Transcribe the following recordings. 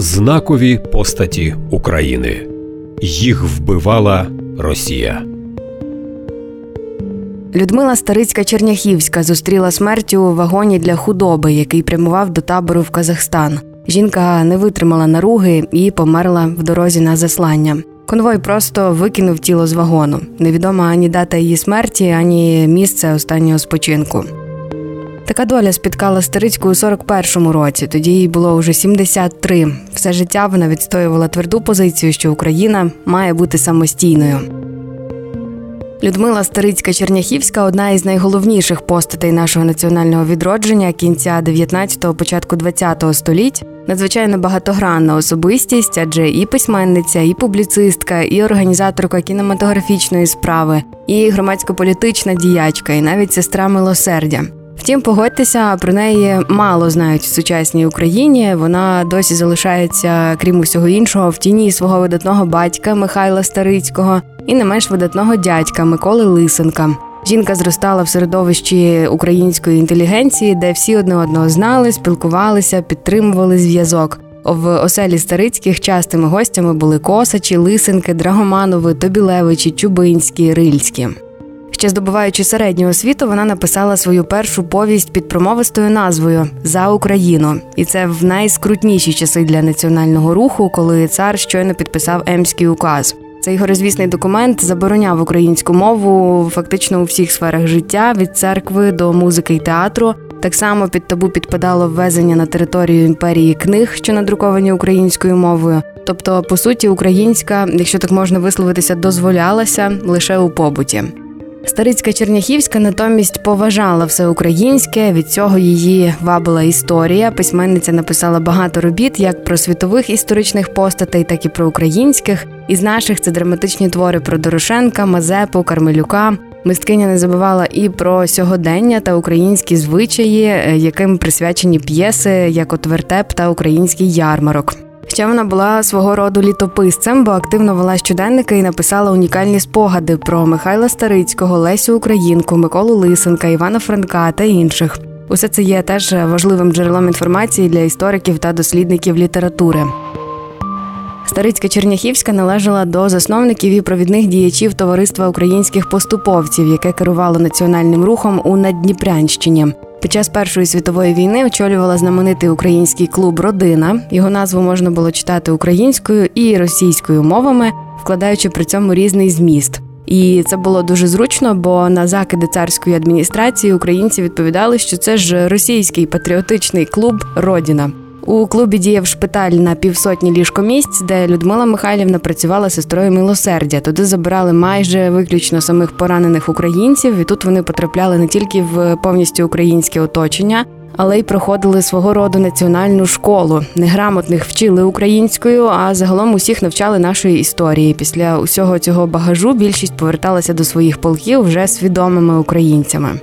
знакові постаті України. Їх вбивала Росія. Людмила Старицька Черняхівська зустріла смерть у вагоні для худоби, який прямував до табору в Казахстан. Жінка не витримала наруги і померла в дорозі на заслання. Конвой просто викинув тіло з вагону. Невідома ані дата її смерті, ані місце останнього спочинку. Така доля спіткала Старицьку у 41-му році. Тоді їй було вже 73. Все життя вона відстоювала тверду позицію, що Україна має бути самостійною. Людмила Старицька Черняхівська одна із найголовніших постатей нашого національного відродження кінця 19-го, початку 20-го століть. Надзвичайно багатогранна особистість, адже і письменниця, і публіцистка, і організаторка кінематографічної справи, і громадсько-політична діячка, і навіть сестра милосердя. Втім, погодьтеся, про неї мало знають в сучасній Україні. Вона досі залишається, крім усього іншого, в тіні свого видатного батька Михайла Старицького і не менш видатного дядька Миколи Лисенка. Жінка зростала в середовищі української інтелігенції, де всі одне одного знали, спілкувалися, підтримували зв'язок. В оселі Старицьких частими гостями були Косачі, Лисенки, Драгоманови, Тобілевичі, Чубинські, Рильські. Ще здобуваючи середню освіту, вона написала свою першу повість під промовистою назвою За Україну, і це в найскрутніші часи для національного руху, коли цар щойно підписав Емський указ. Цей горизвісний документ забороняв українську мову фактично у всіх сферах життя від церкви до музики й театру. Так само під табу підпадало ввезення на територію імперії книг, що надруковані українською мовою. Тобто, по суті, українська, якщо так можна висловитися, дозволялася лише у побуті. Старицька Черняхівська натомість поважала все українське. Від цього її вабила історія. Письменниця написала багато робіт як про світових історичних постатей, так і про українських. Із наших це драматичні твори про Дорошенка, Мазепу, Кармелюка. Мисткиня не забувала і про сьогодення та українські звичаї, е, яким присвячені п'єси, як от вертеп та український ярмарок. Ще вона була свого роду літописцем, бо активно вела щоденники і написала унікальні спогади про Михайла Старицького, Лесю Українку, Миколу Лисенка, Івана Франка та інших. Усе це є теж важливим джерелом інформації для істориків та дослідників літератури. Старицька Черняхівська належала до засновників і провідних діячів товариства українських поступовців, яке керувало національним рухом у Наддніпрянщині. Під час Першої світової війни очолювала знаменитий український клуб Родина. Його назву можна було читати українською і російською мовами, вкладаючи при цьому різний зміст. І це було дуже зручно, бо на закиди царської адміністрації українці відповідали, що це ж російський патріотичний клуб Родіна. У клубі діяв шпиталь на півсотні ліжкомісць, де Людмила Михайлівна працювала сестрою милосердя. Туди забирали майже виключно самих поранених українців, і тут вони потрапляли не тільки в повністю українське оточення, але й проходили свого роду національну школу. Неграмотних вчили українською, а загалом усіх навчали нашої історії. Після усього цього багажу більшість поверталася до своїх полків вже свідомими українцями.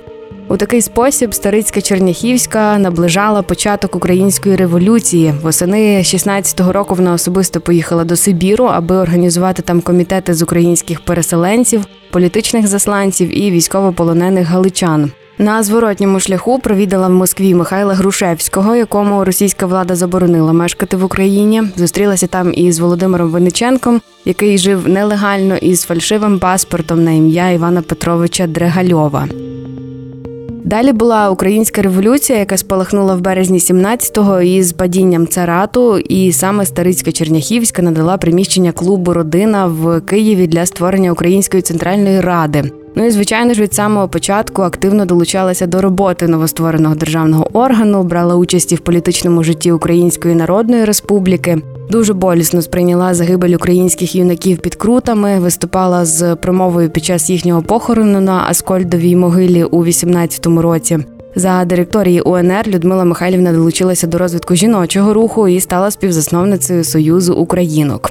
У такий спосіб Старицька Черняхівська наближала початок української революції. Восени 16-го року вона особисто поїхала до Сибіру, аби організувати там комітети з українських переселенців, політичних засланців і військовополонених галичан. На зворотньому шляху провідала в Москві Михайла Грушевського, якому російська влада заборонила мешкати в Україні. Зустрілася там із Володимиром Винниченком, який жив нелегально із фальшивим паспортом на ім'я Івана Петровича Дрегальова. Далі була українська революція, яка спалахнула в березні 17-го із падінням царату, і саме Старицька Черняхівська надала приміщення клубу Родина в Києві для створення Української центральної ради. Ну і звичайно ж від самого початку активно долучалася до роботи новоствореного державного органу, брала участь в політичному житті Української Народної Республіки. Дуже болісно сприйняла загибель українських юнаків під крутами. Виступала з промовою під час їхнього похорону на Аскольдовій могилі у 18-му році. За директорії УНР Людмила Михайлівна долучилася до розвитку жіночого руху і стала співзасновницею Союзу Українок.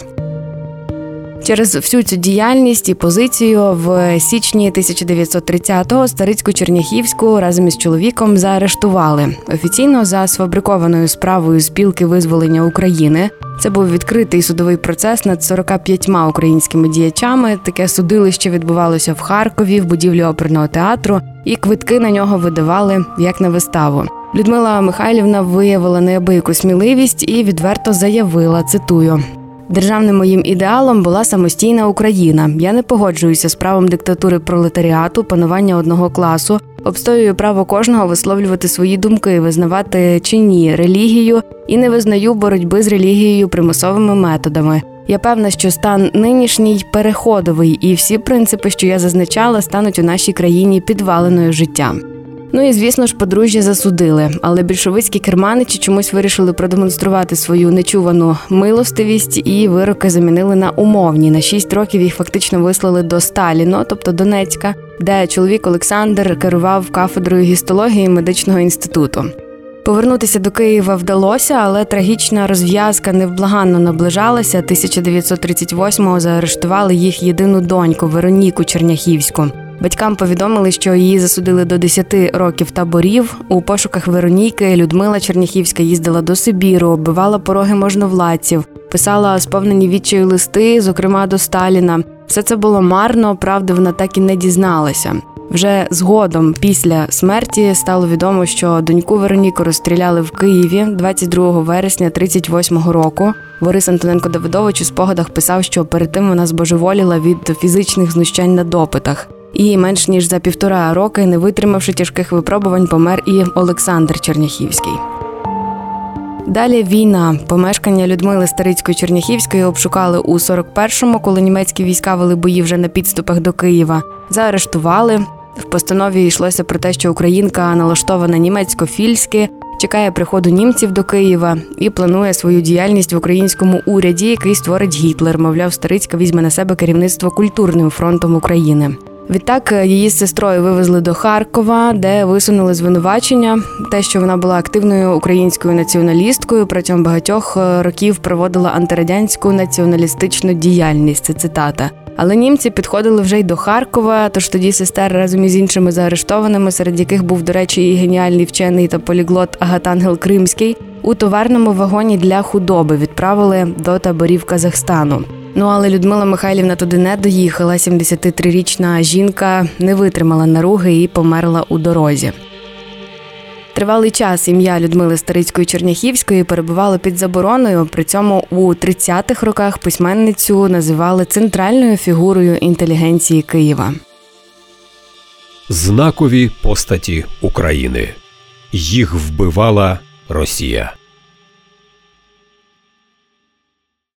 Через всю цю діяльність і позицію в січні 1930-го Старицьку Черняхівську разом із чоловіком заарештували офіційно за сфабрикованою справою спілки визволення України. Це був відкритий судовий процес над 45 українськими діячами. Таке судилище відбувалося в Харкові, в будівлі оперного театру, і квитки на нього видавали як на виставу. Людмила Михайлівна виявила неабияку сміливість і відверто заявила: цитую. Державним моїм ідеалом була самостійна Україна. Я не погоджуюся з правом диктатури пролетаріату, панування одного класу, обстоюю право кожного висловлювати свої думки, визнавати чи ні релігію і не визнаю боротьби з релігією примусовими методами. Я певна, що стан нинішній переходовий, і всі принципи, що я зазначала, стануть у нашій країні підваленою життя. Ну і звісно ж, подружжя засудили, але більшовицькі керманичі чомусь вирішили продемонструвати свою нечувану милостивість і вироки замінили на умовні. На шість років їх фактично вислали до Сталіно, тобто Донецька, де чоловік Олександр керував кафедрою гістології медичного інституту. Повернутися до Києва вдалося, але трагічна розв'язка невблаганно наближалася. 1938-го заарештували їх єдину доньку Вероніку Черняхівську. Батькам повідомили, що її засудили до 10 років таборів. У пошуках Вероніки Людмила Черняхівська їздила до Сибіру, оббивала пороги можновладців, писала сповнені відчаю листи, зокрема до Сталіна. Все це було марно, правда, вона так і не дізналася. Вже згодом, після смерті, стало відомо, що доньку Вероніку розстріляли в Києві 22 вересня 38-го року. Борис Антоненко Давидович у спогадах писав, що перед тим вона збожеволіла від фізичних знущань на допитах. І менш ніж за півтора роки, не витримавши тяжких випробувань, помер і Олександр Черняхівський. Далі війна. Помешкання Людмили Старицької Черняхівської обшукали у 41-му, коли німецькі війська вели бої вже на підступах до Києва. Заарештували. В постанові йшлося про те, що Українка налаштована німецько-фільськи, чекає приходу німців до Києва і планує свою діяльність в українському уряді, який створить Гітлер. Мовляв, Старицька візьме на себе керівництво культурним фронтом України. Відтак е, її з сестрою вивезли до Харкова, де висунули звинувачення, те, що вона була активною українською націоналісткою протягом багатьох е, років проводила антирадянську націоналістичну діяльність. Це цитата. Але німці підходили вже й до Харкова. Тож тоді сестер разом із іншими заарештованими, серед яких був, до речі, і геніальний вчений та поліглот Агатангел Кримський, у товарному вагоні для худоби відправили до таборів Казахстану. Ну але Людмила Михайлівна туди не доїхала. 73-річна жінка не витримала наруги і померла у дорозі. Тривалий час ім'я Людмили Старицької Черняхівської перебувало під забороною. При цьому у 30-х роках письменницю називали центральною фігурою інтелігенції Києва. Знакові постаті України їх вбивала Росія.